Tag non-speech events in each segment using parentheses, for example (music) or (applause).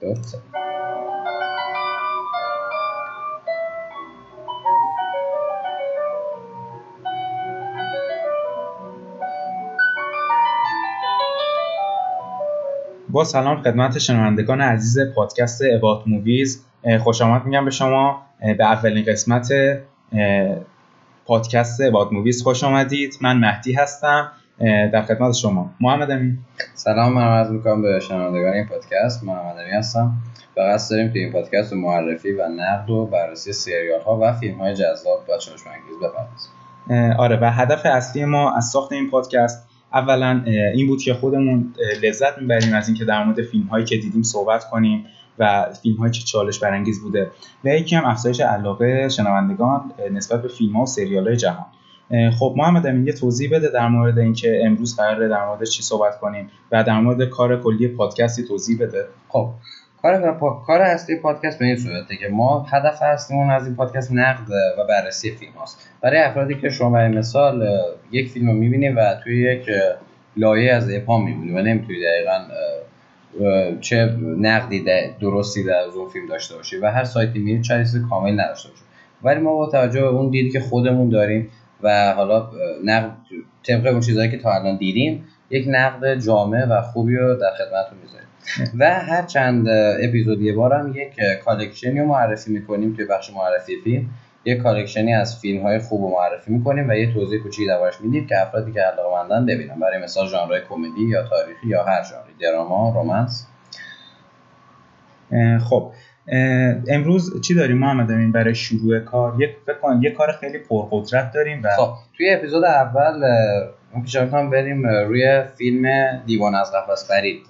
دو سه با سلام خدمت شنوندگان عزیز پادکست About Movies خوش آمد میگم به شما. به اولین قسمت پادکست About Movies خوش آمدید. من مهدی هستم. در خدمت شما. محمد امین. سلام من عرض می‌کنم به شنوندگان این پادکست. محمد امین هستم. و قصد داریم که این پادکست رو معرفی و نقد و بررسی سریال ها و فیلم های جذاب و چالش انگیز بپردازیم آره و هدف اصلی ما از ساخت این پادکست اولا این بود که خودمون لذت می‌بریم از اینکه در مورد فیلم هایی که دیدیم صحبت کنیم و فیلم هایی که چالش برانگیز بوده. و یکی هم افزایش علاقه شنوندگان نسبت به فیلم ها و سریال های جهان. خب محمد امین یه توضیح بده در مورد اینکه امروز قراره در مورد چی صحبت کنیم و در مورد کار کلی پادکستی توضیح بده. خب کار کار اصلی پادکست به این صورته که ما هدف اصلیمون از این پادکست نقد و بررسی فیلم هاست. برای افرادی که شما برای مثال یک فیلم رو می‌بینید و توی یک لایه از اپام می‌بینید و نمی‌تونید دقیقا چه نقدی درستی در از اون فیلم داشته باشید و هر سایتی میرید چه کامل نداشته باشید ولی ما با توجه به اون دیدی که خودمون داریم و حالا نقد طبق اون چیزهایی که تا الان دیدیم یک نقد جامع و خوبی رو در خدمتتون می‌ذاریم. و هر چند اپیزود یه بار یک collection ی رو معرفی می‌کنیم توی بخش معرفی فیلم. یک collection ی از فیلم های خوب رو معرفی می‌کنیم و یه توضیح کوچیکی دربارش میدیم که افرادی که علاقه‌مندن ببینن. برای مثال ژانر کمدی یا تاریخی یا هر ژانری. drama romance خب. امروز چی داریم محمد امین برای شروع کار؟ یک فکر یه کار خیلی پرقدرت داریم و خب توی اپیزود اول من پیشنهاد کنم بریم روی فیلم دیوان از قفس پرید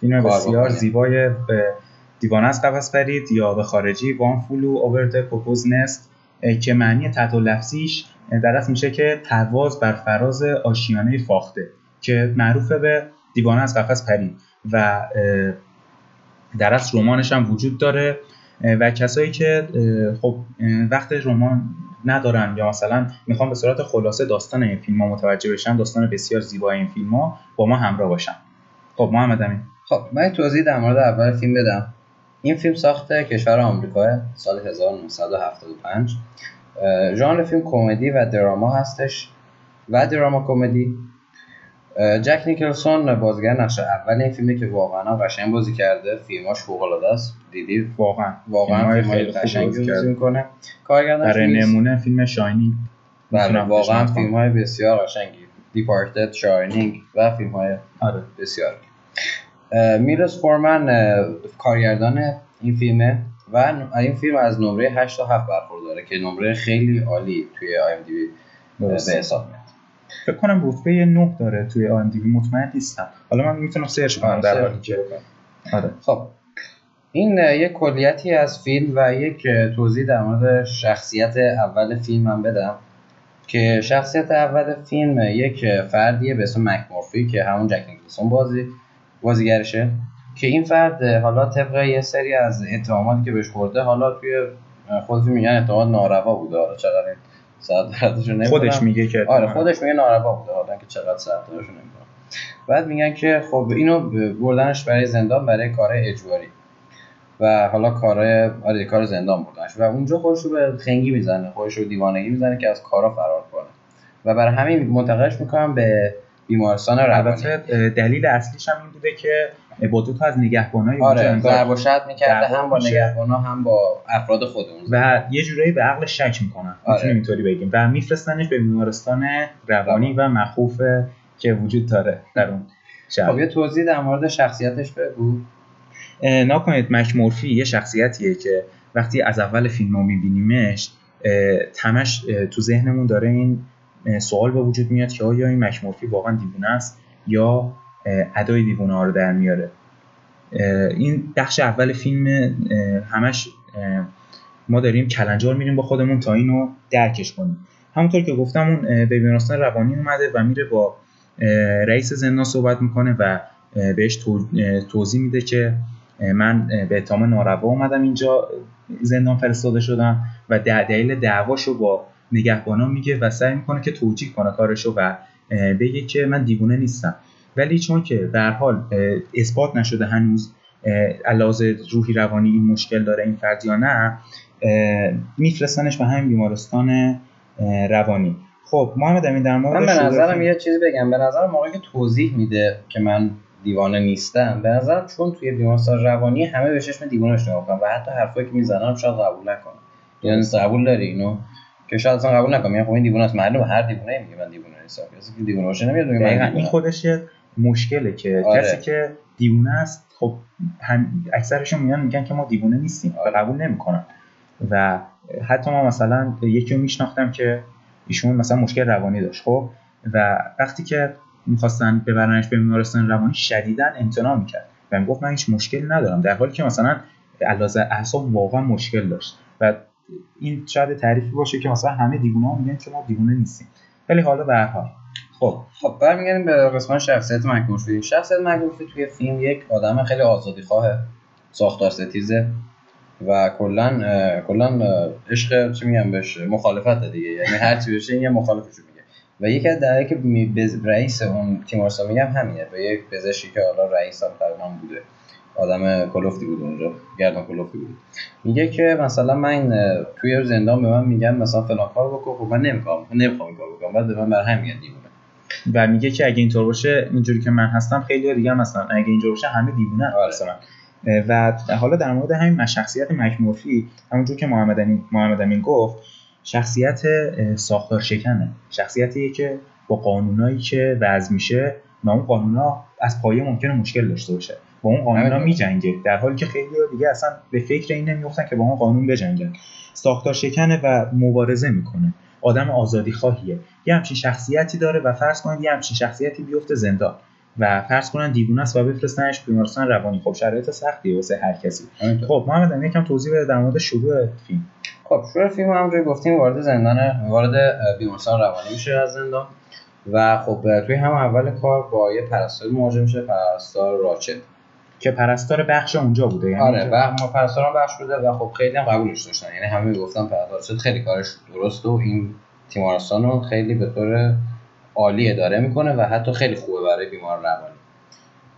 فیلم بسیار زیبای به دیوان از قفس پرید یا به خارجی وان فولو اوور نست که معنی تحت لفظیش در اصل میشه که پرواز بر فراز آشیانه فاخته که معروف به دیوانه از قفس پرید. و در اصل رمانش هم وجود داره. و کسایی که خب وقت رمان ندارن یا مثلا می‌خوان به صورت خلاصه داستان این فیلم ها متوجه بشن داستان بسیار زیبای این فیلم ها با ما همراه باشن. خب محمد امین. خب من توضیح در مورد اول فیلم بدم. این فیلم ساخته کشور آمریکا سال 1975 ژانر فیلم کمدی و دراما هستش. و drama comedy جک نیکلسون بازیگر نقش اول این فیلمه که واقعا قشنگ بازی کرده. فیلماش فوق العاده است. دیدی؟ واقعا. واقعا فیلم قشنگ بازی می‌کنه کارگردان برای نمونه فیلم Shining. بله واقعا فیلم های بسیار قشنگی. Departed Shining و فیلم های آره. بسیار. میلوش فورمن کارگردان این فیلمه و این فیلم از نمره 8 تا 7 برخورداره که نمره خیلی عالی توی IMDb به حساب فکر کنم رتبه 9 داره توی آی ام دی مطمئن نیستم. حالا من می‌تونم سرچ کنم در حالی که آره. خب. این یک کلیتی از فیلم و یک توضیح در مورد شخصیت اول فیلم هم بدم که شخصیت اول فیلم یک فردیه به اسم مکمورفی که همون جک نیکلسون بازی بازیگرشه. که این فرد حالا طبق یه سری از اتهاماتی که بهش خورده حالا توی خودش میگن اتهامات ناروا بوده. حالا چقدر این خودش میگه که آره خودش میگه ناروا بوده. حالا که چقدر ساعتش نمی‌کنه بعد میگن که خب اینو بردنش برای زندان برای کار اجباری. و حالا کار آره کار زندان بردنش. و اونجا خودش رو به خنگی می‌زنه خودش رو دیوانگی می‌زنه که از کارا فرار کنه. و برای همین منتقلش می‌کنم به بیمارستان روانی. دلیل اصلیش هم این بوده که با دو تا از نگهبانای آره ضرب و می‌کرده هم با نگهبانا هم با افراد خودمون. و یه جورایی به عقل شک می‌کنن. آره. می‌تونیم اینطوری بگیم. و میفرستنش به بیمارستان روانی و مخوف که وجود داره در اون شب خب یه توضیح در مورد شخصیتش بگو. نکنید مک مورفی یه شخصیتیه که وقتی از اول فیلم رو میبینیمش تمش تو ذهنمون داره این سوال به وجود میاد که آیا این مک مورفی واقعا دیوونه است یا ادای دیوونه ها رو در میاره. این بخش اول فیلم همش ما داریم کلنجار میریم با خودمون تا اینو درکش کنیم. همونطور که گفتم اون به بیمارستان روانی اومده و میره با رئیس زندان صحبت می‌کنه و بهش توضیح میده که من به اتهام ناروا اومدم اینجا زندان فرستاده شدم و دلیل دعواشو با نگهبانا میگه و سعی می‌کنه که توجیه کنه کارشو و بگه که من دیوونه نیستم. ولی چون که در حال اثبات نشده هنوز علاوه روحی روانی این مشکل داره این فرد یا نه میفرستنش به همین بیمارستان روانی. خب محمد امین در مورد من به نظرم یه چیزی بگم. به نظر موقعی که توضیح میده که من دیوانه نیستم به نظرم چون توی بیمارستان روانی همه به چشم دیوانهش نگاه و حتی حرفایی که می‌زنن شاید قبول نکنم یعنی قبول داری اینو؟ که شاید اصلا قبول نکنم. یعنی خب این دیوانه است. معلومه هر دیوانه میگه من دیوانه نیستم. کسی که دیوانه باشه نمیاد این خودش مشکله که آره. کسی که دیوانه است خب هم اکثرشون میان میگن که ما دیوانه نیستیم و آره. قبول نمی‌کنن و حتی ما مثلا یکی رو میشناختم که ایشون مثلا مشکل روانی داشت خب و وقتی که می‌خواستن ببرنش به بیمارستان روانی شدیدا امتناع می‌کرد و می‌گفت من هیچ مشکلی ندارم در حالی که مثلا علاوه اعصاب واقعا مشکل داشت و این شاید تعریفی باشه که مثلا همه دیوونه ها میگن که ما دیوونه نیستیم ولی حالا به هر حال خب خب برمیگردیم به قسمت شخصیت مکمورفی. شخصیت مکمورفی توی فیلم یک آدم خیلی آزادی خواه ساختار ستیزه و کلا کلا عشق چی میگم بهش مخالفت دیگه. یعنی هر چی بشه یه مخالفشو میگه. و یکی از دلایلی که رئیس اون تیمارسا میگم همینه. به یک پزشکی که حالا رئیس هم تقریبا بوده. آدم کلوفتی بود اونجا گردن کلوفتی بود. میگه که مثلا من توی زندان به من میگن مثلا فلان کار بکن. خب من نمی‌خوام نمی‌خوام کار بکنم. بعد به من بر هم میگن و میگه که اگه اینطور باشه اینجوری که من هستم خیلی دیگه مثلا اگه اینجوری باشه همه دیوونه آره. مثلا. و حالا در مورد همین شخصیت مکمورفی همونجور که محمد امین محمد امین گفت شخصیت ساختار شکنه. شخصیتیه که با قانونایی که وضع میشه و اون قانونا از پایه ممکنه مشکل داشته باشه. با اون قانونا میجنگه. در حالی که خیلی دیگه اصلا به فکر این نمیفتن که با اون قانون بجنگن. ساختار شکنه و مبارزه می‌کنه. آدم آزادی خواهیه. یه همچین شخصیتی داره و فرض کنید یه همچین شخصیتی بیفته زندان و فرض کنن دیوونه است و بفرستنش بیمارستان روانی. خب شرایط سختی واسه هر کسی. خب محمد یکم توضیح بده در مورد شروع فیلم. خب شروع فیلم همونجوری گفتیم وارد زندان وارد بیمارستان روانی میشه از زندان. و خب توی هم اول کار با یه پرستار مواجه میشه پرستار راچل که پرستار بخش اونجا بوده. یعنی آره بخش ما پرستاران بخش بوده و خب خیلی هم قبولش داشتن. یعنی همه می‌گفتن پرستار خیلی کارش درست و این تیمارستان رو خیلی به طور عالی اداره می‌کنه و حتی خیلی خوبه برای بیمار روانی.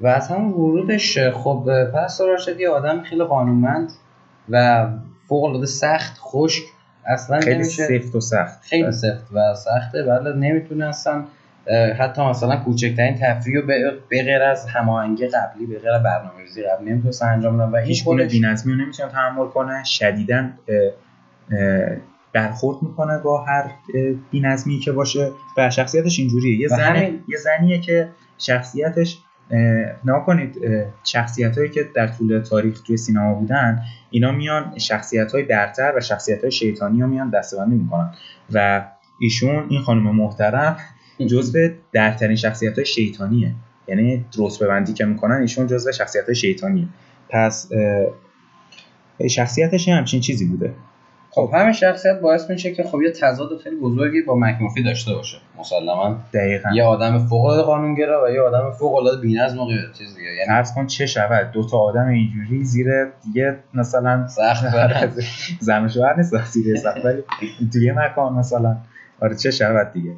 و از همون ورودش خب پرستار راشدی آدم خیلی قانونمند و فوق العاده سخت خشک. اصلا خیلی سفت و سخت. خیلی سفت و سخته. بله نمی‌تونه اصلا حتی مثلا کوچکترین تفریح رو به غیر از هماهنگی قبلی به غیر برنامه‌ریزی قبلی نمی‌تونه انجام بدن و هیچ گونه بی‌نظمی رو نمی‌تونه تحمل کنه شدیداً برخورد می‌کنه با هر بی‌نظمی که باشه و شخصیتش اینجوریه. یه زن یه زنیه که شخصیتش نکنید شخصیت هایی که در طول تاریخ توی سینما بودن اینا میان شخصیت های برتر و شخصیت های شیطانی ها میان دستبندی می‌کنن. و ایشون این خانم محترم جزو درترین شخصیت های شیطانیه. یعنی درست ببندی که می‌کنن ایشون جزو شخصیت های شیطانیه. پس شخصیتش همچین چیزی بوده. خب همین شخصیت باعث میشه که خب یه تضاد خیلی بزرگی با مکموفی داشته باشه. مسلما. دقیقاً. یه آدم فوق العاده قانونگرا و یه آدم فوق العاده بی‌نظم و چیز دیگه. یعنی فرض کن چه شود؟ دو تا آدم اینجوری زیر یه مثلا سخت (laughs) زن و شوهر نیست زیر سخت. ولی توی مکان مثلا. آره چه شود دیگه؟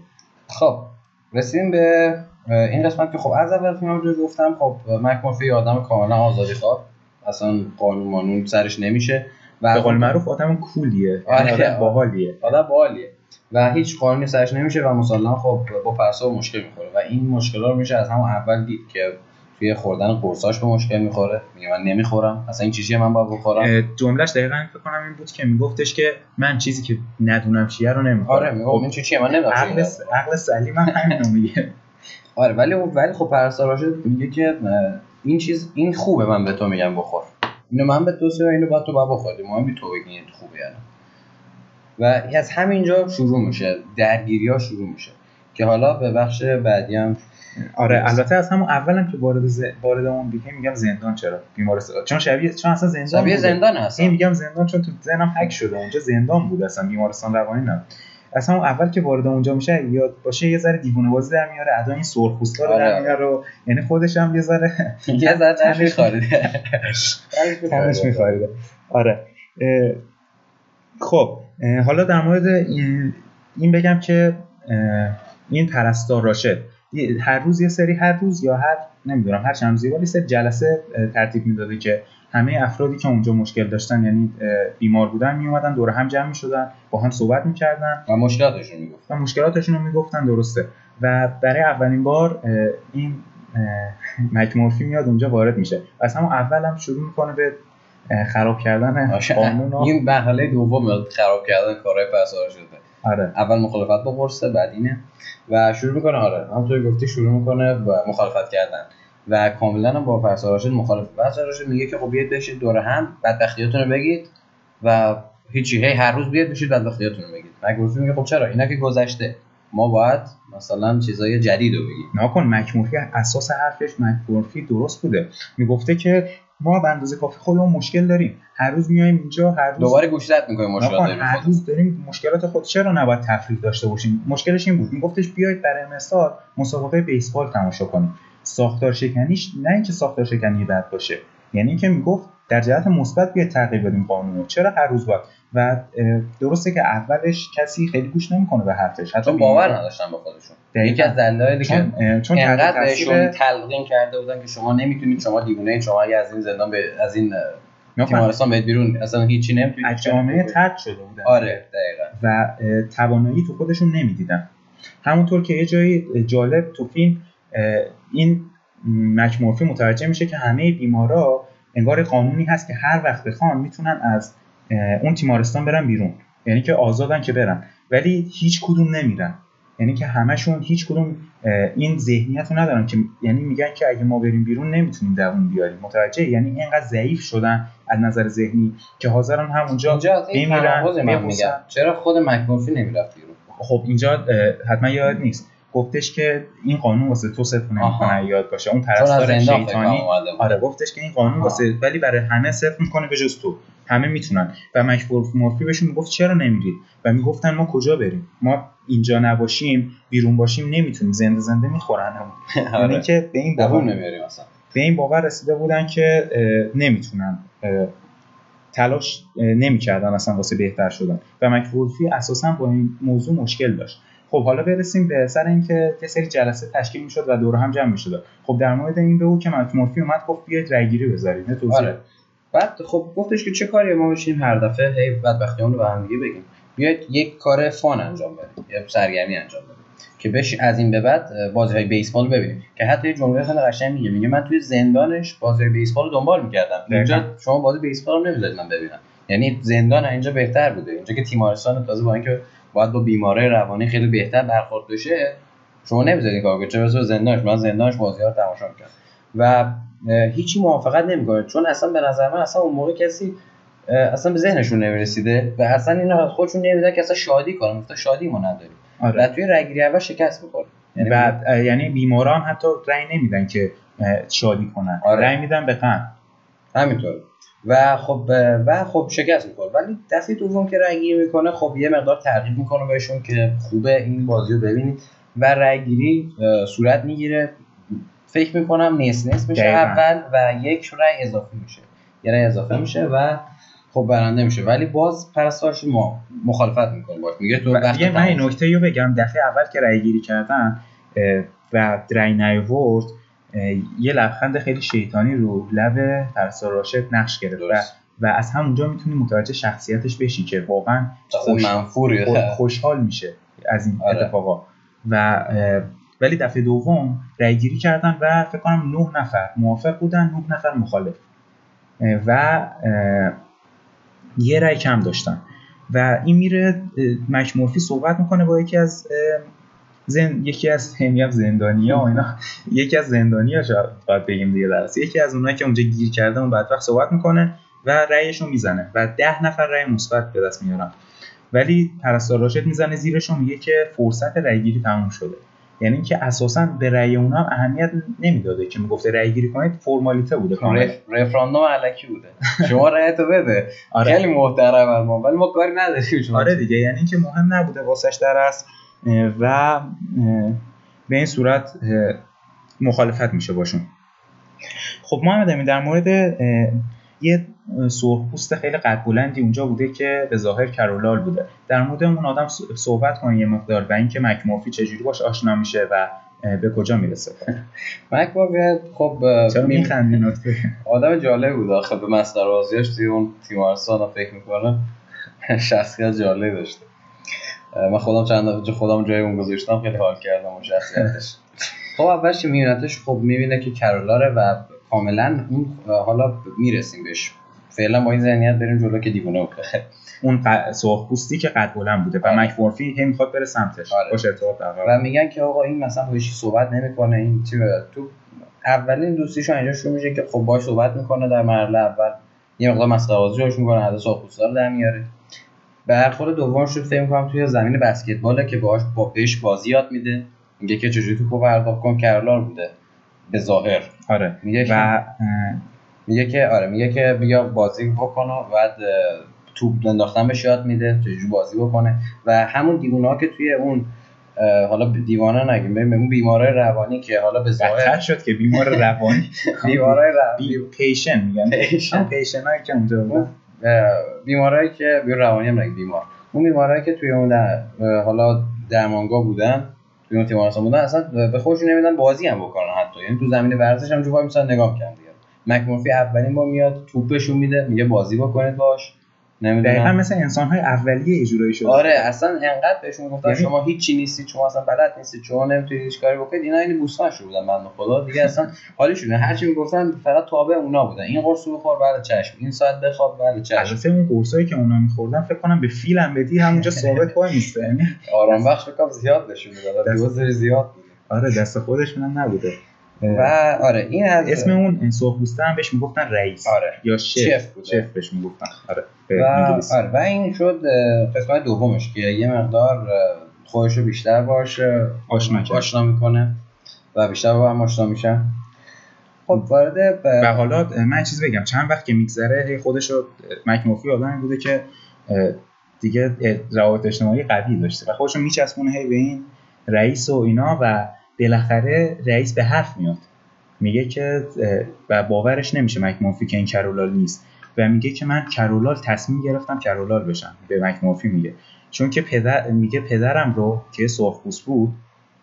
خب رسیدیم به این قسمت که خب از اول گفتم خب مکموفی آدم کاملا آزادی خواه اصلا قانون مانون سرش نمیشه و به قول معروف آدم کولیه. آره آدم باحالیه. آدم باحالیه. و هیچ قانونی سرش نمیشه و مسلما خب با پرسا مشکل می‌خوره. و این مشکل رو میشه از همون اول دید که توی خوردن قرصاش به مشکل می‌خوره. میگه من نمی‌خورم. اصلا این چیزی من باید بخورم. جملهش دقیقاً فکر کنم این بود که میگفتش که من چیزی که ندونم چیه رو نمی‌خورم. آره میگم این چیه؟ من نمی‌دونم. عقل عقل سلیم هم همینو میگه. (laughs) آره ولی ولی خب پرستار راشد میگه که این چیز این خوبه من به تو میگم بخور. اینو من به تو اینو باید تو با بخوری. مهم تو بگی خوبه یعنی و از همینجا شروع میشه. درگیری ها شروع میشه. که حالا به بخش بعدی هم آره البته از همون اولم که وارد ز... وارد اون دیگه میگم زندان چرا؟ بیمارستان. چون شبیه چون اصلا زندان شبیه زندان هست. میگم زندان چون تو ذهنم هک شده اونجا زندان بود اصلا بیمارستان روانی نه اصلا اون اول که وارد اونجا میشه یاد باشه یه ذره دیوونه بازی در میاره ادا این سرخپوستا رو در آره. میاره یعنی خودش هم یه ذره یه ذره تنش تنش میخوریده آره. خب حالا در مورد این بگم که این پرستار راشد. هر روز یه سری هر روز یا هر نمی‌دونم هر چند روزی ولی سری جلسه ترتیب می‌داده که همه افرادی که اونجا مشکل داشتن یعنی بیمار بودن می اومدن دور هم جمع می‌شدن با هم صحبت می‌کردن. و مشکلاتشون می‌گفتن. مشکلاتشون رو می‌گفتن درسته. و برای اولین بار این مکمورفی میاد اونجا وارد میشه. از همون اول هم شروع می‌کنه به خراب کردن قانون این مرحله دوم خراب کردن کارهای پسار شده. آره. اول مخالفت با قرصه بعد اینه. و شروع می‌کنه آره همونطور گفتی شروع می‌کنه با مخالفت کردن. و کاملا با فرسا راشد مخالف. فرسا راشد میگه که خب بیاید بشید دور هم بدبختیاتون رو بگید و هیچی. هی هر روز بیاد بشید بدبختیاتون رو بگید مکمورفی میگه خب چرا؟ اینا که گذشته. ما باید مثلا چیزای جدید رو بگیم. ناکن مکمورفی اساس حرفش مکمورفی درست بوده. می‌گفته که ما به اندازه کافی خودمون مشکل داریم. هر روز میایم اینجا هر روز دوباره گوشزد می‌کنیم مشکلات داریم هر روز داریم مشکلات خود. چرا نباید تفریح داشته باشیم؟ مشکلش این بود. میگفتش بیاید برای مثال مسابقه بیسبال تماشا کنیم. ساختار شکنیش نه اینکه ساختار شکنی بد باشه. یعنی اینکه می‌گفت در جهت مثبت بیاید تغییر بدیم قانون چرا هر روز باید؟ و درسته که اولش کسی خیلی گوش نمی‌کنه به حرفش. حتی باور نداشتن به خودشون. یکی از دلایلی که چون انقدر بهشون تلقین کرده بودن که شما نمی‌تونید شما دیوونه شما از این زندان به از این تیمارستان به بیرون اصلا هیچی نمی‌تونید از جامعه ترد شده بودن. آره دقیقا. و توانایی تو خودشون نمی‌دیدن. همونطور که یه جایی جالب تو فیلم این مکمورفی متوجه میشه که همه بیمارا انگار قانونی هست که هر وقت بخوان می‌تونن از اون تیمارستان برن بیرون. یعنی که آزادن که برن. ولی هیچ کدوم نمیرن. یعنی که همشون هیچ کدوم این ذهنیت رو ندارن که یعنی میگن که اگه ما بریم بیرون نمی‌تونیم دووم بیاریم. متوجه؟ یعنی اینقدر ضعیف شدن از نظر ذهنی که حاضرن همونجا بمیرن چرا خود مکمورفی نمی‌رفت بیرون؟ خب اینجا حتما یاد نیست. گفتش که این قانون واسه تو صفر نمی‌کنه یاد باشه. اون پرستار شیطانی. آره گفتش که این قانون واسه ولی برای همه صفر می‌کنه به جز تو. همه می‌تونن. و مشفور مورفی بهشون می‌گفت چرا نمیرید؟ و می‌گفتن ما کجا بریم؟ ما اینجا نباشیم بیرون باشیم نمی‌تونیم. زنده زنده می‌خورن. (laughs) آره. یعنی که به این باور نمیاریم اصلا. به این باور رسیده بودن که نمی‌تونن تلاش نمی‌کردن اصلا واسه بهتر شدن. و مکفورفی اساسا با این موضوع مشکل داشت. خب حالا برسیم به سر اینکه یه سری جلسه تشکیل می‌شد و دور هم جمع می‌شد. خب در مورد این بگو که مورفی اومد گفت بیاید رایگیری بذارید نه توضیح. آره. بعد خب گفتش که چه کاری ما بشیم هر دفعه هی بدبختیامون رو به هم بگیم. بیاید یک کار فان انجام بدیم یا سرگرمی انجام بدیم که بش از این به بعد بازی های بیسبال ببینیم. که حتی یه جمله خیلی قشنگ میگه میگه من توی زندانش بازی بیسبال رو دنبال می‌کردم. اینجا شما بازی بیسبال رو نمی‌ذارید من ببینم. یعنی زندان اینجا بهتر بوده. اینجا که تیمارستان تازه با اینکه باید با بیماری روانی خیلی بهتر برخورد بشه شما نمی‌ذارید کار چه برسه زندانش؟ من زندانش بازی ها تماشا می‌کردم و هیچی موافقت نمی‌کنه. چون اصلا به نظر من اصلا اون موقع کسی اصلا به ذهنشون نمی‌رسیده و اصلا اینا خودشون نمی‌دونن که اصلا شادی کنن گفته شادی ما نداریم آره. و توی رگیری اول شکست می‌خوره. یعنی بعد یعنی بیماران حتی رأی نمیدن که شادی کنن. آره. رأی میدن به غم همینطور. و خب و خب شکست می‌کنه ولی دفعه دوم که رای گیری می‌کنه خب یه مقدار ترغیب می‌کنه بهشون که خوبه این بازی رو ببینید. و رای گیری صورت می‌گیره. فکر می‌کنم نیست. نیست میشه اول و یک رای اضافه میشه. یه رای اضافه میشه و خب برنده میشه. ولی باز پرستارش ما مخالفت می‌کنه باش میگه تو وقت من این نکته رو بگم. دفعه اول که رای گیری کردن و رای نیورد یه لبخند خیلی شیطانی رو لب پرستار راشد نقش گرفت. و, و از همونجا می‌تونی متوجه شخصیتش بشی که واقعا خوش... خوشحال میشه از این آره. اتفاقا. و ولی دفعه دوم رای گیری کردن و فکر کنم نه نفر موافق بودن نه نفر مخالف. و یه رای کم داشتن. و این میره مکمورفی صحبت می‌کنه با یکی از زن... یکی از همیاب زندانی ها اینا. (laughs) یکی از زندانی ها شاید باید بگیم دیگه درست یکی از اونایی که اونجا گیر کرده اون بعد وقت صحبت می‌کنه و رأیشو می‌زنه و ده نفر رأی مثبت به دست میارن. ولی پرستار راشد می‌زنه زیرشون میگه که فرصت رأیگیری تموم شده. یعنی اینکه اساسا به رأی اونا هم اهمیت نمی‌داده که می‌گفته رأی گیری کنید فرمالیته بوده. رفراندوم علکی بوده. شما رأیتو بده. آره. خیلی محترم ما ولی ما کاری نداریم آره دیگه یعنی اینکه مهم نبوده واسش در اصل. و به این صورت مخالفت میشه باشون. خب محمد امین در مورد یه سرخپوست خیلی قد بلندی اونجا بوده که به ظاهر کرولال بوده. در مورد اون آدم صحبت کنه یه مقدار و اینکه مکموفی چجوری باش آشنا میشه و به کجا می‌رسه. (laughs) مک خب چرا میخندی آدم جالب بود آخه به مستر بازیاش توی اون تیمارستان فکر می‌کنه (laughs) شخصیت جالب داشته. من خودم چند دفعه خودم جای اون گذاشتم خیلی حال کردم اون شخصیتش. (laughs) خب اولش میبینتش خب می‌بینه که کرولاره و کاملا اون حالا می‌رسیم بهش. فعلا با این ذهنیت بریم جلو که دیوونه بود (laughs) اون ق... سرخ پوستی که قد بلند بوده و آره. مک مورفی هی می‌خواد بره سمتش. آره. باشه و میگن که آقا این مثلا با صحبت نمی‌کنه. این چی تو اولین دوستیشون اینجا شروع میشه که خب باش صحبت می‌کنه در مرحله اول. یه مقدار مسخره روش می‌کنه حتی سرخ پوستا در میاره. برخورد دوم شد فکر می‌کنم توی زمین بسکتباله که باهاش با بهش بازی یاد میده. میگه که چجوری توپو پرتاب کن کرلار بوده. به ظاهر. آره. میگه و میگه که آره میگه که بیا بازی بکن و بعد توپ انداختن بهش یاد میده چجوری بازی بکنه. و همون دیوونه که توی اون حالا دیوانه نگیم ببین اون بیمارای روانی که حالا به ظاهر شد که بیمار روانی. (laughs) بیمارای (laughs) روانی. پیشن میگن. پیشن. پیشن هایی که اونجا بود. بیمارایی که روانی هم نگیم بیمار. اون بیمارایی که توی اون حالا درمانگاه بودن توی اون تیمارستان بودن اصلا به خودشون نمیدن بازی هم بکنن حتی. یعنی تو زمین ورزش هم جو مثلا نگاه کردن مک مورفی اولین با میاد توپشون میده میگه بازی بکنید باش. نمی‌دونم. دقیقا مثل انسان های اولیه اجرایی شده. آره اصلا انقدر بهشون گفتن یعنی... شما هیچی نیستید شما اصلا بلد نیستید شما نمی‌تونید هیچ کاری بکنید اینا این بوسفن شده بودن بنده خدا. دیگه اصلا حالیشون هر چی می‌گفتن فقط تابع اونا بودن. این قرص بخور بله چشم این ساعت بخواب بله چشم. البته اون قرصایی که اونا میخوردن فکر کنم به فیل هم بدی همونجا ثابت وای میسته یعنی آرام بخش زیاد بهشون می‌داد. دوز زیاد آره دست خودشون هم نبوده. و آره این از اسم اون سرخپوسته هم بهش می‌گفتن رئیس. آره. یا شف شف, شف بهش می‌گفتن. آره و, آره. و این شد قسمت دومش که یه مقدار خودش رو بیشتر باش آشنا, آشنا می‌کنه و بیشتر با هم آشنا میشن. خب وارد و حالا من چیز بگم. چند وقت که میگذره خودش رو مک موفی آدمی بوده که دیگه روابط اجتماعی قوی داشته و خودش رو میچسبونه هی به این رئیس و اینا و بالاخره رئیس به حرف میاد. میگه که و باورش نمیشه مک که این کرولال نیست. و میگه که من کرولال تصمیم گرفتم کرولال بشم به مک میگه. چون که پدر میگه پدرم رو که سرخپوست بود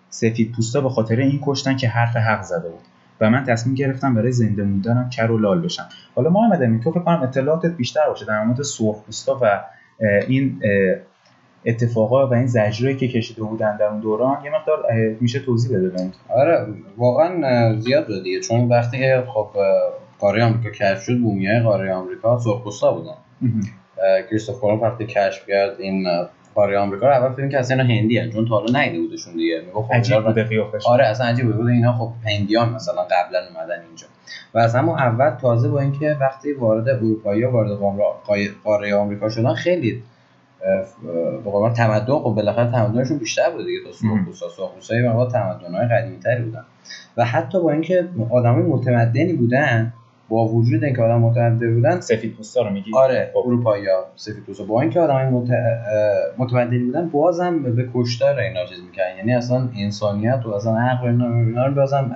سفید پوستا به خاطر این کشتن که حرف حق زده بود. و من تصمیم گرفتم برای زنده موندنم کرولال بشم. حالا محمد امین تو فکر کنم اطلاعاتت بیشتر باشه در مورد سرخپوستا و این اتفاقا و این زجرایی که کشیده بودن در اون دوران یه مقدار میشه توضیح بده بند. آره واقعا زیاد بود دیگه. چون وقتی که خب قاره آمریکا کشف شد بومیای قاره آمریکا سرخپوستا بودن. کریستوف کلمب وقتی کشف کرد این قاره آمریکا رو اول فکر که اصلا هندی هن. چون تا حالا نیده بودشون دیگه. میگه خب عجیب بوده قیافش آره اصلا عجیب بود اینا خب هندیان مثلا قبلا اومدن اینجا. و از همون اول تازه با اینکه وقتی وارد اروپایی وارد قاره آمریکا شدن خیلی به تمدن خب بالاخره تمدنشون بیشتر بود دیگه تا سرخپوستا سرخپوستای واقعا تمدن‌های قدیمی‌تری بودن. و حتی با اینکه آدمای متمدنی بودن با وجود اینکه آدم متمدن بودن سفید پوستا رو میگی؟ آره خب. اروپایی‌ها سفید پوستا با اینکه آدمای مت... متمدنی بودن بازم به کشتار اینا چیز می‌کنن یعنی اصلا انسانیت و اصلا عقل اینا رو بازم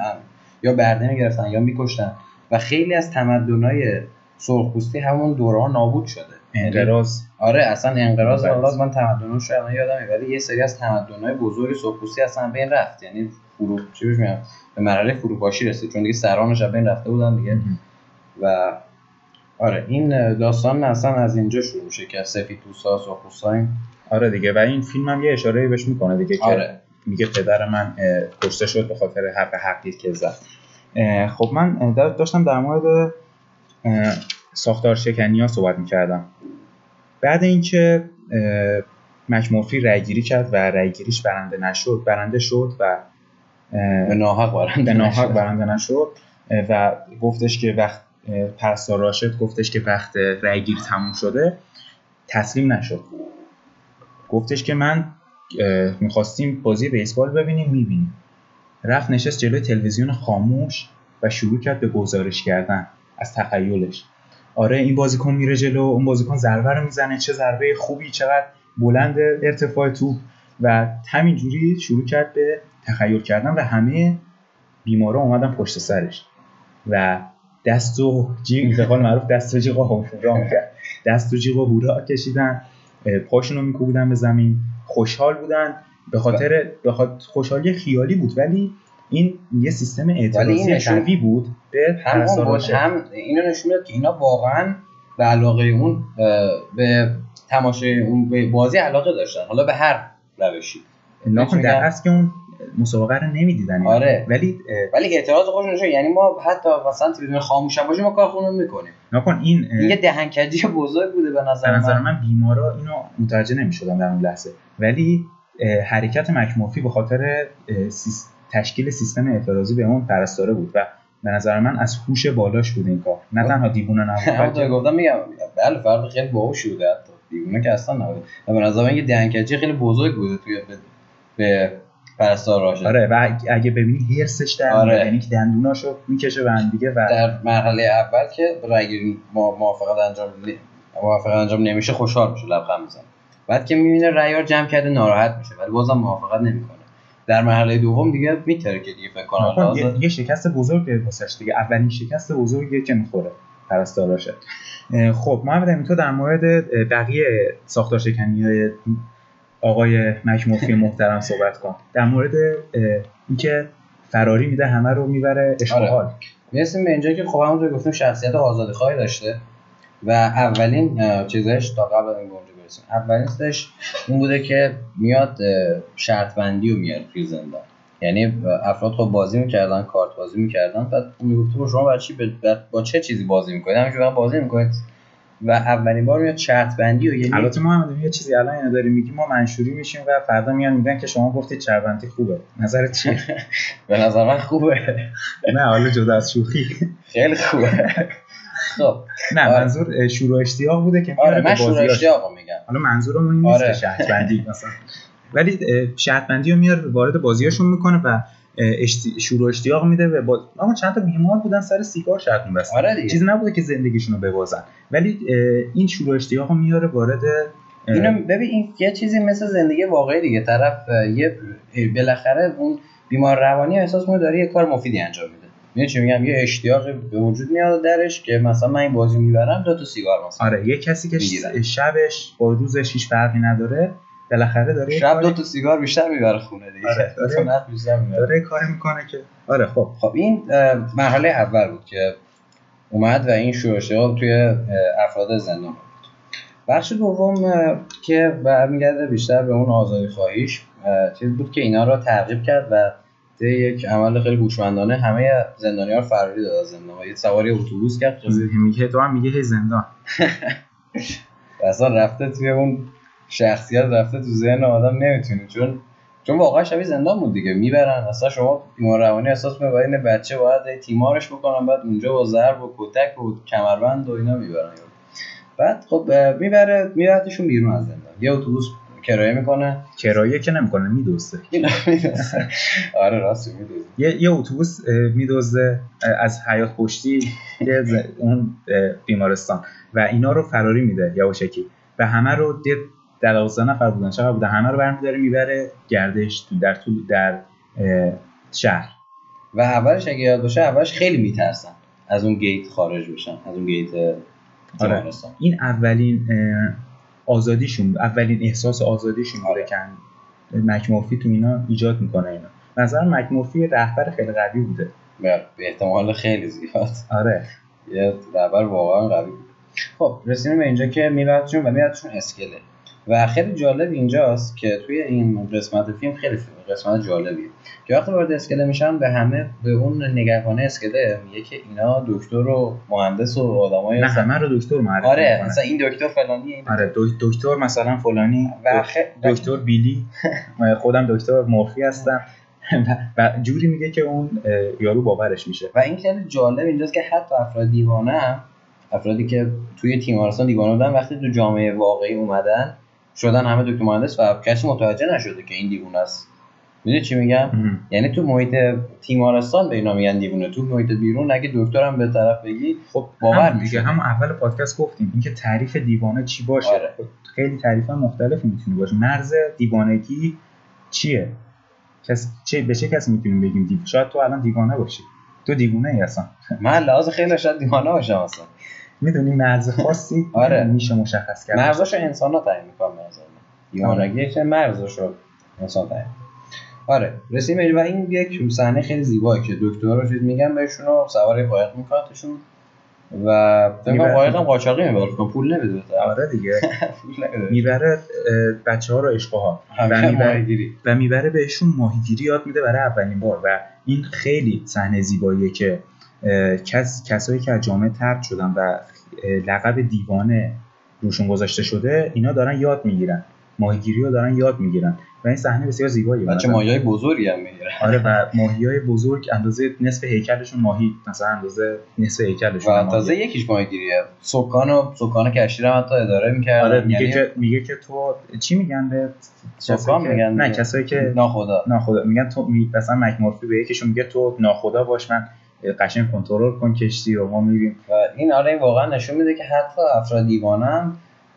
یا برده می‌گرفتن یا میکشتن. و خیلی از تمدن‌های سرخپوستی همون دوران نابود شده. انقراض. آره اصلا انقراض. حالا من تمدنش الان یادم ولی یه سری از تمدن‌های بزرگ سرخپوستی اصلا بین رفت. یعنی فرو چی میگم به مرحله فروپاشی رسید چون دیگه سرانش بین رفته بودن دیگه. و آره این داستان اصلا از اینجا شروع میشه که سفید پوستا سرخپوستا آره دیگه و این فیلم هم یه اشاره بهش می‌کنه دیگه که آره. میگه پدر من کشته شد به خاطر حق حقی که زد. خب من داشتم در مورد ساختار شکنی ها صحبت می‌کردم. بعد اینکه مکمورفی رأیگیری کرد و رأیگیریش برنده نشد برنده شد و به ناحق برنده, ناحق برنده نشد و گفتش که وقت پرستار راشد گفتش که وقت رأیگیری تموم شده تسلیم نشد. گفتش که من می‌خواستیم بازی بیسبال ببینیم می‌بینیم. رفت نشست جلوی تلویزیون خاموش و شروع کرد به گزارش کردن از تخیلش. آره این بازیکن میره جلو اون بازیکن ضربه رو می‌زنه چه ضربه خوبی چقدر بلند ارتفاع تو و همینجوری شروع کرد به تخیل کردن و همه بیمارا اومدن پشت سرش. و دست و جیغ به قول معروف دست و جیغ هورا کرد. دست و جیغ هورا کشیدن پاشون رو میکوبیدن به زمین. خوشحال بودن به خاطر به خوشحالی خیالی بود. ولی این یه سیستم اعتراضی قوی بود به هم اون بود هم اینو نشون می‌داد که اینا واقعا به علاقه اون به تماشای اون به بازی علاقه داشتن. حالا به هر روشی. می‌گم. در اصل که اون مسابقه رو نمی‌دیدن. آره. ولی ولی اعتراض خودشون نشون یعنی ما حتی مثلا تلویزیون خاموش هم باشه ما کار خودمون می‌کنیم. ناکن این یه دهنکجی بزرگ بوده به نظر, به نظر من. من بیمارا اینو متوجه نمی‌شدن در اون لحظه. ولی حرکت مکمورفی به خاطر اه، سیس- تشکیل سیستم اعتراضی به اون پرستاره بود و به نظر من از هوش بالاش بود این کار. نه تنها دیوونه نبود بلکه- که گفتم میگم بله فرد خیلی باهوش بوده حتی دیوونه که اصلا نبوده و به نظر من یه دهنکجی خیلی بزرگ بوده توی به, پرستار راشد آره و اگه- ببینی هرسش در آره. یعنی که دندوناشو می‌کشه به هم دیگه و در مرحله اول که رأیگیری ما- موافقت انجام موافقت انجام نمیشه خوشحال میشه لبخند می‌زنه بعد که می‌بینه رو جمع کرده ناراحت میشه ولی بازم موافقت نمی‌کنه. در مرحله دوم دیگه میتره که دیگه فکر کنم یه, یه شکست بزرگ واسش دیگه. اولین شکست بزرگیه که می‌خوره پرستاراشه خب محمد امین تو در مورد بقیه ساختار شکنی های آقای مکموفی محترم صحبت کن. در مورد اینکه فراری میده همه رو می‌بره اشغال. می‌رسیم به اینجا که خب همونطور گفتیم شخصیت آزادی خواهی داشته و اولین چیزش تا قبل اونجا برسیم اولین چیزش این بوده که میاد شرط بندی رو میاره توی زندان. یعنی افراد خب بازی می‌کردن کارت بازی می‌کردن بعد می‌گفته با شما چی به- با چه چیزی بازی می‌کنید همینجوری بازی می‌کنید و اولین بار میاد شرط بندی و یعنی البته محمد امین، یه چیزی الان اینو داریم میگیم ما منشوری میشیم و فردا میان میگن که شما گفتید چربندی خوبه. نظرت چیه (laughs) به نظر من خوبه. نه حالا جدا از شوخی. خیلی خوبه. خب نه آره. منظور و اشتیاق بوده که آره من بازیاش. اشتیاقو میگم حالا منظورمون نیست آره. که شرط بندی مثلا ولی شرط بندی رو میاره وارد بازیاشون می‌کنه و اشتی... شور و اشتیاق میده به باز... اما چند تا بیمار بودن سر سیگار شرط میبستن آره دیگه چیزی نبوده که زندگیشون رو ببازن ولی این شور و اشتیاق رو میاره وارد اینو ببین این یه چیزی مثل زندگی واقعی دیگه طرف یه بالاخره اون بیمار روانی احساس می‌کنه داره یه کار مفیدی انجام میده می‌دونی چی میگم؟ یه اشتیاقی به وجود میاد درش که مثلا من این بازی می‌برم دو تا سیگار مثلا آره یه کسی که. شبش با روزش هیچ فرقی نداره بالاخره داره شب دو تا سیگار بیشتر می‌بره خونه دیگه. آره، (laughs) داره- نخ بیشتر می‌بره. داره کاری می‌کنه که آره خب. خب این مرحله اول بود که اومد و این و اشتیاق توی افراد زندان بود. بخش دوم که برمیگرده بیشتر به اون آزادی خواهیش اه، چیز بود که اینا رو ترغیب کرد و طی یک عمل خیلی هوشمندانه همه زندانی‌ها رو فراری داد از زندان یه سواری اتوبوس کرد. میگه تو هم میگه هی زندان. (laughs) اصلا رفته توی اون شخصیت رفته تو ذهن آدم نمی‌تونی. چون چون واقعا شبیه زندان بود دیگه. می‌برن. اصلا شما بیمار روانی احساس می‌کنید این بچه باید تیمارش بکنن بعد اونجا با ضرب و کتک و کمربند و اینا می‌برن. بعد خب می‌بره میبردشون بیرون از زندان. یه اتوبوس کرایه می‌کنه. کرایه که نمی‌کنه میدوسته (laughs) آره راست می‌دونی یه, یه اتوبوس اه، از حیات پشتی اون بیمارستان. و اینا رو فراری میده یواشکی. و همه رو یه دوازده نفر بودن. چقدر بودن همه رو برمیداره می‌بره گردش تو در طول در شهر. و اولش اگه یاد باشه اولش خیلی میترسن از اون گیت خارج بشن از اون گیت آره. بیمارستان. این اولین آزادیشون اولین احساس آزادیشون آره. که مکمورفی تو اینا ایجاد می‌کنه اینا. نظر مکمورفی رهبر خیلی قوی بوده. به احتمال خیلی زیاد. آره. یه رهبر واقعا قوی بود. خب رسیدیم به اینجا که میبردشون و میبردشون اسکله. و خیلی جالب اینجاست که توی این قسمت فیلم خیلی فیلم قسمت جالبیه. که وقتی وارد اسکله میشن به همه به اون نگهبانه اسکله میگه که اینا دکتر و مهندس و آدمای نه همه رو دکتر معرفی آره می‌کنه مثلا این دکتر فلانیه این آره دک- دکتر مثلا فلانی و دکتر بیلی خودم دکتر مورفی هستم. و- جوری میگه که اون یارو باورش میشه. و این خیلی جالب اینجاست که حتی افراد دیوانه افرادی که توی تیمارستان دیوانه بودن وقتی تو جامعه واقعی اومدن شدن همه دکتر مهندس و کسی متوجه نشده که این دیوونه است. می‌دونی چی میگم. یعنی تو محیط تیمارستان به اینا میگن دیوونه. تو محیط بیرون اگه دکترم به طرف بگی خب باور میشه. همون اول پادکست گفتیم. اینکه تعریف دیوانه چی باشه. آره. خب خیلی تعریف مختلفی می‌تونه باشه. مرز دیوانگی چیه؟ کس چه به چه کسی می‌تونیم بگیم دیو شاید تو الان دیوانه باشی. تو دیوانه ای اصلا. من لحاظ خیلی شاید دیوانه باشم اصلا. می‌دونی مرز خاصی آره. میشه مشخص کرد. مرزاشو انسان ها تعیین می‌کنن دیوانگی که مرزاشو انسان تعیین آره رسیم و این یک صحنه خیلی زیبایی که دکتر رو چیز میگن بهشون و سوار قایق میکنتشون و فکر کنم قایق هم قاچاقی می‌بره پول نمیده آره دیگه. می‌بره بچه ها رو اشقها و می‌بره, و می‌بره بهشون ماهیگیری یاد میده برای اولین بار. و این خیلی صحنه زیباییه که کس کسایی که از جامعه ترد شدن و لقب دیوانه روشون گذاشته شده اینا دارن یاد می‌گیرن. ماهیگیری رو دارن یاد می‌گیرن. و این صحنه بسیار زیباییه. بچه ماهی بزرگی هم می‌گیرن. آره و ماهی های بزرگ اندازه نصف هیکلشون ماهی مثلا اندازه نصف هیکلشون و تازه یکیش ماهیگیریه. سکان و سکان کشتی رو حتی اداره می‌کردن. آره میگه یعنی... که میگه که تو چی میگن به سکان میگن نه کسایی که ناخدا. ناخدا. میگن تو می... مثلا مکمورفی به یکیشون میگه تو ناخدا باش من قشنگ کنترل کن کشتی رو ما میریم و این آره واقعا نشون میده که حتی افراد دیوانه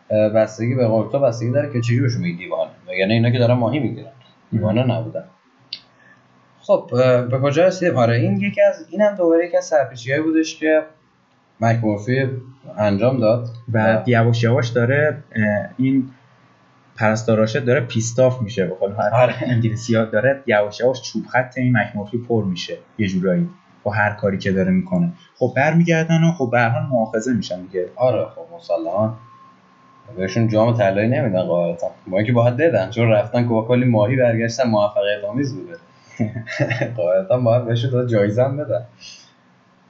بستگی به قول تو بستگی داره که چجوری بهشون میگی دیوانه. یعنی اینا که دارن ماهی می‌گیرن. دیوانه نبودن. خب به کجا رسیدیم؟ آره این یکی از اینم دوباره یکی از سرپیچی‌هایی بودش که مکمورفی انجام داد. و یواش یواش داره این پرستاراشه داره پیستاف میشه. به قول آره. انگلیسی ها داره یواش یواش چوب خط این مکمورفی پر میشه. یه جورایی. با هر کاری که داره می‌کنه. خب برمیگردن و خب به هر حال مؤاخذه میشن دیگه. آره خب مسلما بهشون جام طلایی نمیدن قاعدتا. با اینکه باید دادن چون رفتن که کلی ماهی برگشتن موفقیت آمیز بوده. (laughs) قاعدتا باید بهشون جایزه هم بدن.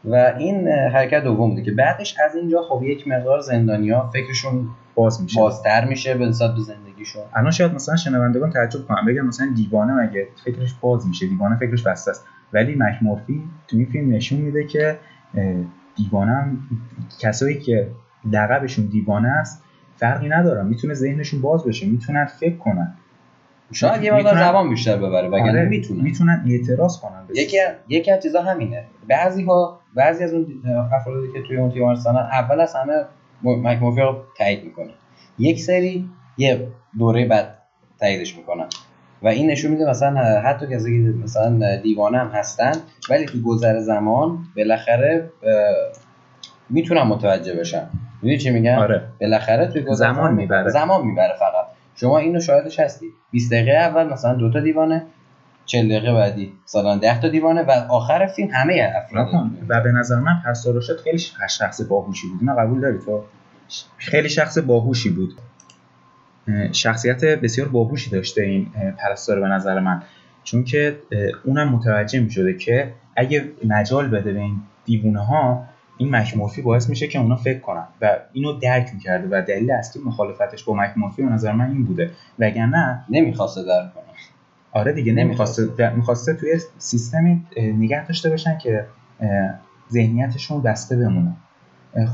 و این حرکت دوم بوده که بعدش از اینجا خب یک مقدار زندانیا فکرشون باز میشه. بازتر میشه به نسبت به زندگیشون. الان شاید مثلا شنوندگان تعجب کنن بگن مثلا دیوانه مگه فکرش باز میشه دیوانه فکرش بسته است. ولی مکمورفی تو این فیلم نشون میده که دیوانه هم کسایی که لقبشون دیوانه است فرقی نداره می‌تونه ذهنشون باز بشه می‌تونن فکر کنن. شاید یه مقدار زبان بیشتر ببره وگرنه آره می‌تونن. می‌تونن اعتراض کنن یکی یکی از چیزا همینه. بعضی ها بعضی از اون افرادی که توی اون تیم هستن اول از همه مک رو تایید می‌کنه. یک سری یه دوره بعد تاییدش می‌کنن. و این نشون میده مثلا حتی کسی که مثلا دیوانه هم هستن ولی تو گذر زمان بالاخره می‌تونن متوجه بشن. می‌دونی چی میگن آره. بالاخره توی زمان می‌بره. زمان می‌بره فقط. شما اینو شاهدش هستی. 20 دقیقه اول مثلا دو تا دیوانه 40 دقیقه بعدی. مثلا 10 تا دیوانه و آخر فیلم همه افراد. و به نظر من پس خیلی شخص باهوشی بود. نه قبول داری تو؟ خیلی شخص باهوشی بود. شخصیت بسیار باهوشی داشته این پرستار به نظر من. چون که اونم متوجه می شده که اگه مجال بده به این دیوونه ها این مکمورفی باعث میشه که اونا فکر کنن. و اینو درک می‌کرده و دلیل اصلی مخالفتش با مکمورفی به نظر من این بوده. وگرنه نمی‌خواسته درک کنه. آره دیگه نمی‌خواسته می‌خواسته توی سیستمی نگه داشته باشن که ذهنیتشون بسته بمونه.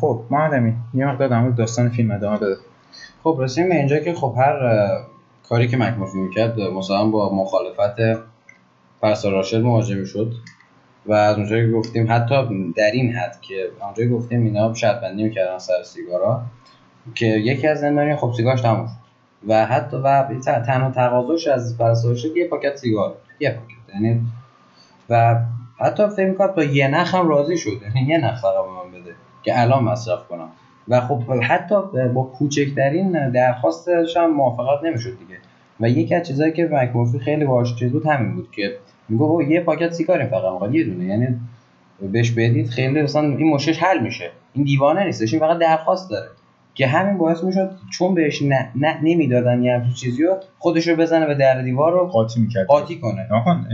خب محمد امین یه مقدار در داستان فیلم ادامه بده. خب رسیم به اینجا که خب هر کاری که مکمورفی می‌کرد مثلا با مخالفت پرستار راشد مواجه می‌شد و از اونجا که گفتیم حتی در این حد که اونجا گفتیم اینا شرط بندی می‌کردن سر سیگارا که یکی از زندانی خب سیگارش تموم شد. و حتی و تنها تقاضاش از پرستارش یه پاکت سیگار یه پاکت. یعنی و حتی فکر می‌کنم تا یه نخ هم راضی شد. یعنی یه نخ فقط به من بده که الان مصرف کنم. و خب حتی با کوچکترین درخواستش هم موافقت نمی‌شد دیگه. و یکی از چیزایی که مکمورفی خیلی باهاش چیز بود همین بود که میگه یه پاکت سیگاری فقط می‌خواد یه دونه. یعنی بهش بدید خیلی مثلا این مشکلش حل میشه. این دیوانه نیستش این فقط درخواست داره. که همین باعث می‌شد چون بهش نه, نه نمی‌دادن یه همچین چیزی رو خودش رو بزنه به در دیوار رو قاطی می‌کرد. قاطی کنه.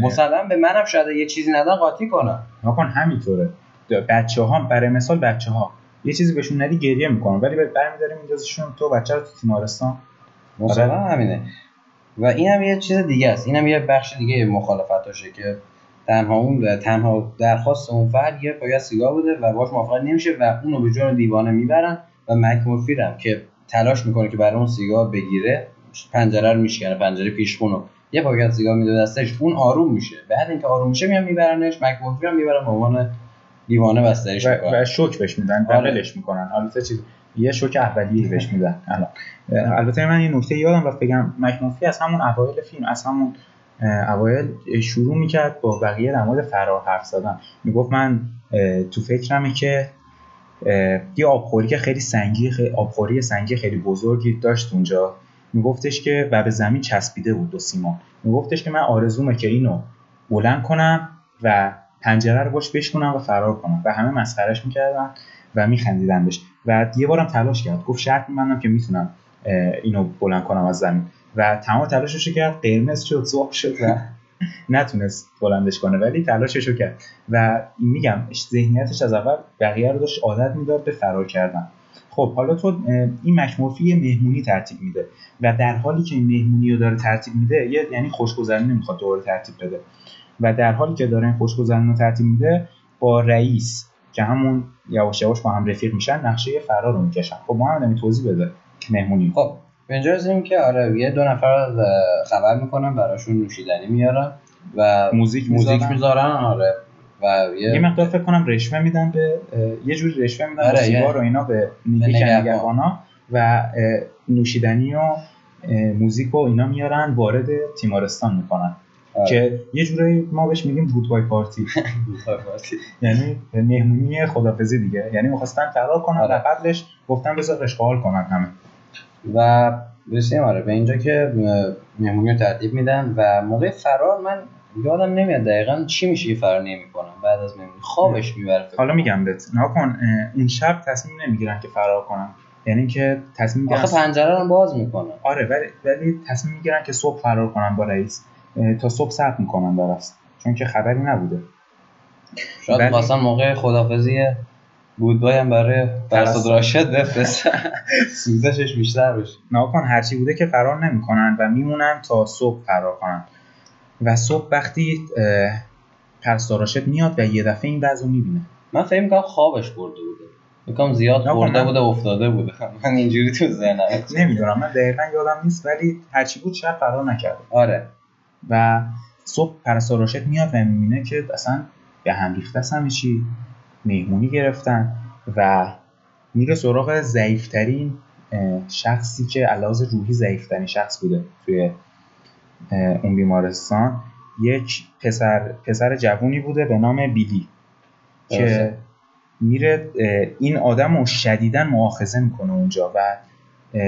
مثلا به منم شاید یه چیزی ندن قاطی کنه. نکن همینطوره. بچه ها برای مثال بچه ها یه چیزی بهشون ندی گریه می‌کنن. ولی برمیداریم میندازشون تو بچه رو تو تیمارستان. مثلا. همینه. و این هم یه چیز دیگه است. این هم یه بخش دیگه مخالفتاشه که تنها اون تنها درخواست اون فرد یه پایه سیگار بوده و باش موافقت نمیشه و اونو به جون دیوانه می‌برن. و مکمورفی هم که تلاش می‌کنه که برای اون سیگار بگیره پنجره رو میشکنه پنجره پیشخونو یه پاکت سیگار میده دستش اون آروم میشه. بعد اینکه آروم میشه میان میبرنش مکمورفی هم می‌برن به عنوان دیوانه بستریش می‌کنن و شوک بهش میدن بغلش آره. می‌کنن. البته چیز یه شوک اولیه بهش میدن. الان. البته من این نکته یادم رفت بگم. مکنوفی از همون اوایل فیلم از همون اوایل شروع می‌کرد با بقیه در مورد فرار حرف زدن. می‌گفت من تو فکرمه که یه آبخوری که خیلی سنگی خیلی آبخوری سنگی خیلی بزرگی داشت اونجا. میگفتش که و به زمین چسبیده بود دو سیمان. میگفتش که من آرزومه که اینو بلند کنم و پنجره رو باش بشکنم و فرار کنم. و همه مسخرش می‌کردن و میخندیدن بهش و یه بارم تلاش کرد. گفت شرط میبندم که می‌تونم اینو بلند کنم از زمین. و تمام تلاشش کرد. قرمز شد سرخ شد و نتونست بلندش کنه ولی تلاشش رو کرد. و میگم ذهنیتش از اول بقیه رو داشت عادت می‌داد به فرار کردن. خب حالا تو این مکمورفی مهمونی ترتیب میده و در حالی که این مهمونی رو داره ترتیب میده یعنی خوشگذرانی نمی‌خواد دوره ترتیب بده. و در حالی که داره این خوشگذرانی رو ترتیب میده با رئیس که همون یواش یواش با هم رفیق میشن نقشه فرار رو می‌کشن. خب ما هم توضیح بده مهمونی. خب به اینجا که آره یه دو نفر خبر می‌کنن براشون نوشیدنی میارن و موزیک موزیک می‌ذارن. آره. و یه, یه مقدار فکر کنم رشوه میدن به یه جوری رشوه میدن آره سیگار و اینا به نگهبانا و نوشیدنی و موزیک و اینا میارن وارد تیمارستان می‌کنن. آره. که یه جوری ما بهش میگیم بای پارتی یعنی مهمونی خدافزی دیگه. یعنی می‌خواستن فرار کنن آره. و قبلش گفتن بذار اشغال کنن همه. و رسیدیم آره. به اینجا که مهمونی رو ترتیب میدن و موقع فرار من یادم نمیاد دقیقا چی میشه فرار نمی‌کنم. بعد از مهمونی خوابش می‌بره حالا میگم بهت. نکن اون شب تصمیم نمی‌گیرن که فرار کنن. یعنی که تصمیم می‌گیرن آخه پنجره رو باز می‌کنن. آره ولی ولی تصمیم می‌گیرن که صبح فرار کنن با رئیس. تا صبح صبر می‌کنن درست چون که خبری نبوده. شاید ولی... موقع خدافزی بودبای هم برای فرزاد راشد بفرست. (laughs) سوزشش بیشتر بشه. ناکن هرچی بوده که فرار نمی‌کنن و میمونن تا صبح فرار کنن. و صبح وقتی پرستار راشد میاد و یه دفعه این وضع رو می‌بینه. من فکر می‌کنم خوابش برده بوده. می‌کنم زیاد خورده بوده افتاده بوده. من اینجوری تو ذهنم. نمی‌دونم من دقیقا یادم نیست ولی هرچی بود شب فرار نکرده. آره. و صبح پرستار راشد میاد و می‌بینه که اصلا به هم ریخته همه چی مهمونی گرفتن و میره سراغ ضعیفترین شخصی که علاوه روحی ضعیفترین شخص بوده توی اون بیمارستان. یک پسر پسر جوونی بوده به نام بیلی که میره این آدم رو شدیدا معاخذه می‌کنه اونجا و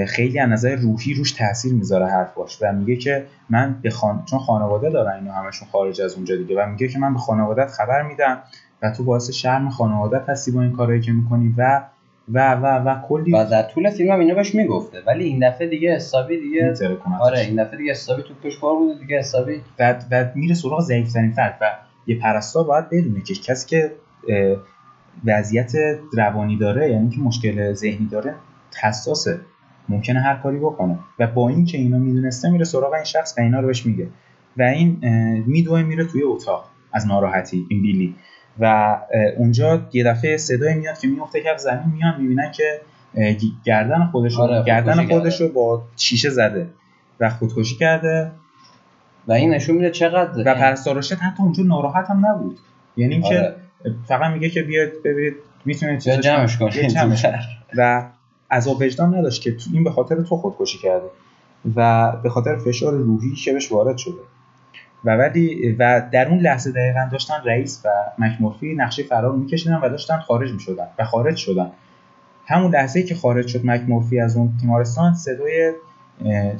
خیلی از نظر روحی روش تاثیر می‌ذاره حرفاش و میگه که من به خان... چون خانواده دارن اینو همشون خارج از اونجا دیگه و میگه که من به خانوادت خبر میدم و تو باعث شرم خانوادت هستی با این کارهایی که می‌کنی و و و و کلی و در طول فیلم هم اینو بهش می‌گفته. ولی این دفعه دیگه حسابی دیگه آره این دفعه دیگه حسابی تو پش کار بوده دیگه حسابی و و میره سراغ ضعیف‌ترین فرد و یه پرستار باید بدونه که کسی که وضعیت روانی داره یعنی که مشکل ذهنی داره حساسه. ممکنه هر کاری بکنه. و با این که اینو می‌دونسته میره سراغ این شخص و اینا رو بهش میگه. و این میدوه میره توی اتاق از ناراحتی این بیلی. و اونجا یه دفعه صدای میاد که میفته که زمین میان می‌بینن که گردن خودش رو آره گردن خودش رو با شیشه زده و خودکشی کرده. و این نشون میده چقدر و پرستارشت حتی اونجا ناراحت هم نبود. یعنی اینکه آره. فقط میگه که بیاد ببینید می‌تونید جمعش کنید. و عذاب وجدان نداشت که این به خاطر تو خودکشی کرده. و به خاطر فشار روحی که بهش وارد شده. و ولی و در اون لحظه دقیقا داشتن رئیس و مکمورفی نقشه فرار میکشیدن و داشتن خارج می‌شدن و خارج شدن. همون لحظه که خارج شد مکمورفی از اون تیمارستان صدای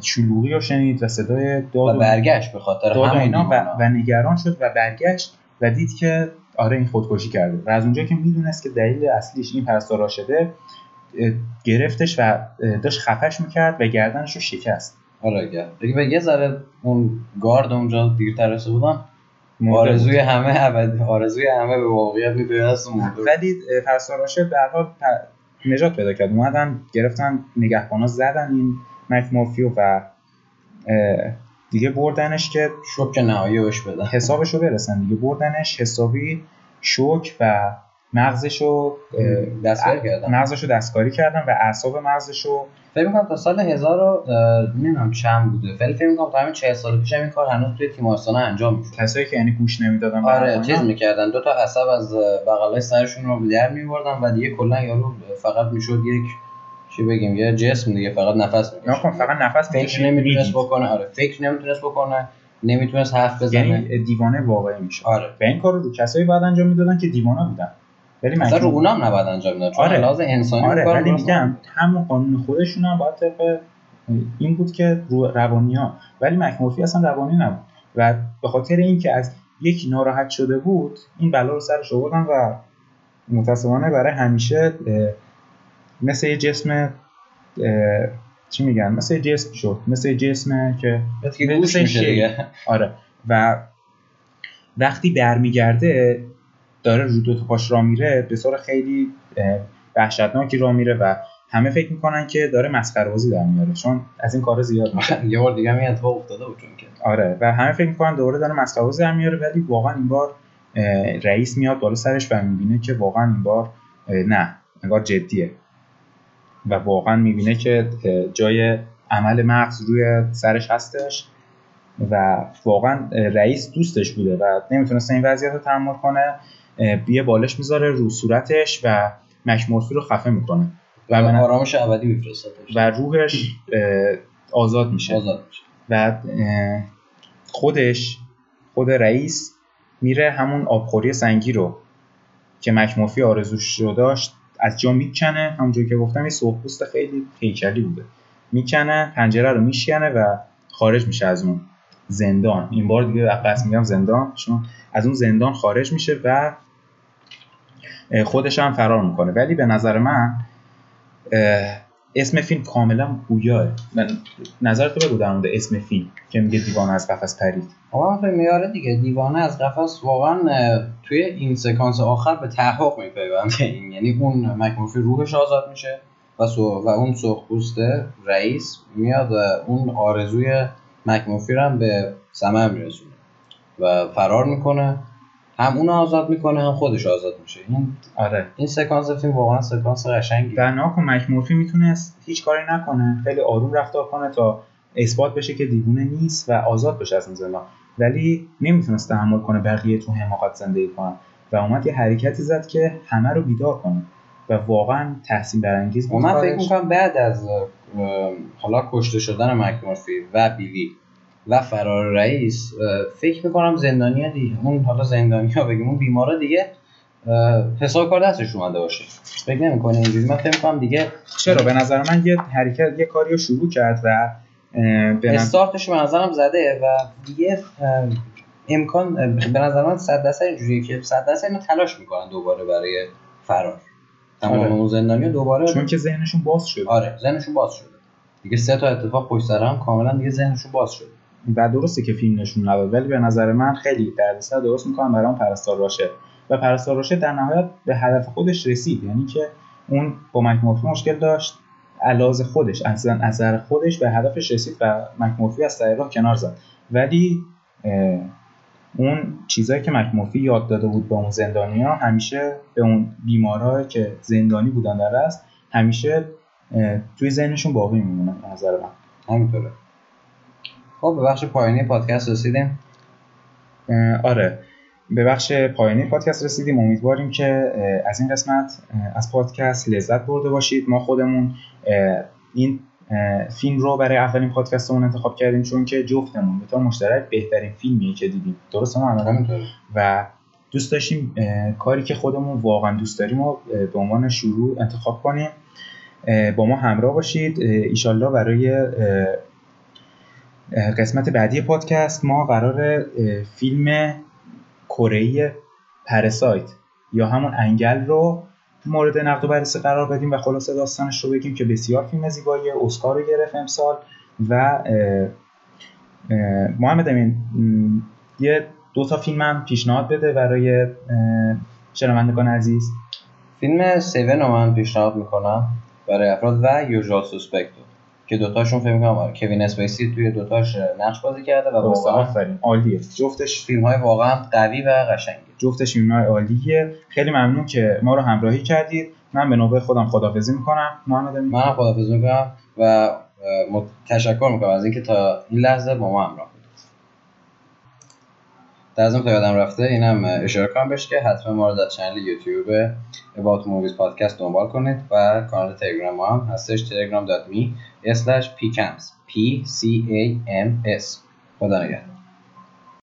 چلوغی رو شنید و صدای داد و برگشت به خاطر همون و, و نگران شد و برگشت و دید که آره این خودکشی کرده و از اونجا که می‌دونست که دلیل اصلیش این پرستارا شده گرفتش و داشت خفش می‌کرد و گردنش رو شکست. آره دیگه به یه ذره اون گارد اونجا دیرتر رسیده بودن آرزوی همه ابد آرزوی همه به واقعیت میپیوست ولی پرستاراشه به حال نجات پیدا کرد. اومدن گرفتن نگهبانا زدن این مک مورفیو و دیگه بردنش که شوک نهایی بهش بدن. حسابشو برسن. دیگه بردنش حسابی شوک و مغزشو دستکاری کردن مغزشو دستکاری کردن و اعصاب مغزشو. فکر می‌کنم تا سال 1000 نمی‌دونم چند بوده. ولی فکر می‌کنم تا همین 40 سال پیش این کار هنوز توی تیمارستان انجام می‌شد. کسایی که یعنی گوش نمی‌دادن آره چیز می‌کردن. دو تا عصب از بغلای سرشون رو در میبردن و دیگه کلا یارو فقط می‌شد یک چی بگیم یه جسم دیگه فقط نفس می‌کشه فقط نفس فکر نمی‌تونست بکنه. آره فکر نمی‌تونست بکنه. نمی‌تونست حرف بزنه. یعنی دیوانه واقعی میشه آره. به این کارو رو کسایی بعد انجام می‌دادن که دیوانه بودن. ولی مثلا رو اونام نباید انجام میدن چون آره. لازم انسانی آره ولی میگم همون قانون خودشون هم باید طبق این بود که رو روانی ها. ولی مکمورفی اصلا روانی نبود. و به خاطر اینکه از یک ناراحت شده بود این بلا رو سرش آوردن و متاسفانه برای همیشه مثل یه جسم چی میگن؟ مثل جسم شد. مثل جسم که میشه آره. و وقتی برمیگرده داره رو دو پاش را میره به طور خیلی وحشتناکی را میره و همه فکر می‌کنن که داره مسخره بازی در میاره. چون از این کار زیاد میشه. یه بار دیگه این اتفاق افتاده بود چون که. آره و همه فکر می‌کنن دوره داره مسخره بازی در میاره ولی واقعا این بار رئیس میاد بالا سرش و می‌بینه که واقعا این بار نه انگار جدیه. و واقعا می‌بینه که جای عمل مغز روی سرش هستش و واقعا رئیس دوستش بوده و نمی‌تونسته این وضعیت رو تحمل کنه. بیه بالش می‌ذاره رو صورتش و مکمورفی رو خفه می‌کنه. و آرامش ابدی میفرسته و روحش آزاد میشه. آزاد میشه. و خودش خود رئیس میره همون آبخوری سنگی رو که مکمورفی آرزوش رو داشت از جا می‌کنه همونجور که گفتم یه سرخپوست خیلی هیکلی بوده. می‌کنه پنجره رو میشکنه و خارج میشه از اون زندان. این بار دیگه قصد میگم زندان چون از اون زندان خارج میشه و خودش هم فرار می‌کنه. ولی به نظر من اسم فیلم کاملا گویاه من نظر تو بگو در اسم فیلم که میگه دیوانه از قفس پرید. آقا میاره دیگه. دیوانه از قفس واقعا توی این سکانس آخر به تحقق میپیونده این (laughs) یعنی اون مکموفی روحش آزاد میشه و, و اون سرخپوست رئیس میاد اون آرزوی مکموفی رو هم به ثمر میرسونه و فرار می‌کنه. هم اون آزاد می‌کنه هم خودش آزاد میشه. این آره. این سکانس فیلم واقعا سکانس قشنگی در ناکن مکمورفی می‌تونست هیچ کاری نکنه. خیلی آروم رفتار کنه تا اثبات بشه که دیوونه نیست و آزاد بشه از زندان. ولی نمی‌تونست تحمل کنه بقیه تو حماقت زندگی کنن. و اومد یه حرکتی زد که همه رو بیدار کنه. و واقعا تحسین برانگیز بود من فکر می‌کنم بعد از حالا کشته شدن مکمورفی و بیلی و فرار رئیس فکر می‌کنم زندانیا دیگه اون حالا زندانیا بگیم اون بیمارا دیگه حساب کار دستش اومده باشه. فکر نمی‌کنه اینجوری؟ من فکر می‌کنم دیگه چرا؟ به نظر من یه حرکت یه کاری رو شروع کرد و به استارتش به نظرم زده و دیگه امکان به نظر من صد درصد اینجوریه که صد درصد اینو تلاش می‌کنن دوباره برای فرار. تمام آره. اون زندانیا دوباره چون که ذهنشون باز شده. آره ذهنشون باز شده. دیگه سه تا اتفاق پشت سر هم کاملا دیگه ذهنشون باز شده. و درسته که فیلم نشون نداد ولی به نظر من خیلی دردسر درست می‌کنم برای اون پرستار راشه و پرستار راشه در نهایت به هدف خودش رسید یعنی که اون با مکمورفی مشکل داشت علاوه خودش از نظر خودش به هدفش رسید و مکمورفی از طریق کنار زد. ولی اون چیزایی که مکمورفی یاد داده بود به اون زندانی ها همیشه به اون بیمارا که زندانی بودن در همیشه توی ذهنشون باقی میمونه نظر من. همینطوره. خب به بخش پایانی پادکست رسیدیم. آره به بخش پایانی پادکست رسیدیم. امیدواریم که از این قسمت از پادکست لذت برده باشید. ما خودمون این فیلم رو برای اولین پادکستمون انتخاب کردیم چون که جفتمون به طور مشترک بهترین فیلمیه که دیدیم. درست ما و دوست داشتیم کاری که خودمون واقعا دوست داریم و به عنوان شروع انتخاب کنیم. با ما همراه باشید. ایشالله برای قسمت بعدی پادکست ما قرار فیلم کره پرسایت یا همون انگل رو مورد نقد و بررسی قرار بدیم و خلاصه داستانش رو بگیم که بسیار فیلم زیبایی اسکار رو گرفت امسال و محمد امین یه دو تا فیلم هم پیشنهاد بده برای شنوندگان عزیز. فیلم سیون رو من پیشنهاد می‌کنم برای افراد و یوژوال سوسپکتو که دوتاشون فکر می‌کنم آره کوین اسپیسی توی دوتاش نقش بازی کرده و واقعا آفرین عالیه. جفتش فیلم های واقعا قوی و قشنگی جفتش فیلم های عالیه. خیلی ممنون که ما رو همراهی کردید. من به نوبه خودم خدافزی می‌کنم. محمد من خدافزی می‌کنم و تشکر می‌کنم از اینکه تا این لحظه با ما همراه در ضمن یادم رفته اینم اشاره کنم بهش که حتما ما رو در چنل یوتیوب About Movies پادکست دنبال کنید و کانال تلگرام ما هم هستش telegram.me slash pcams p c a m s خدا نگهدار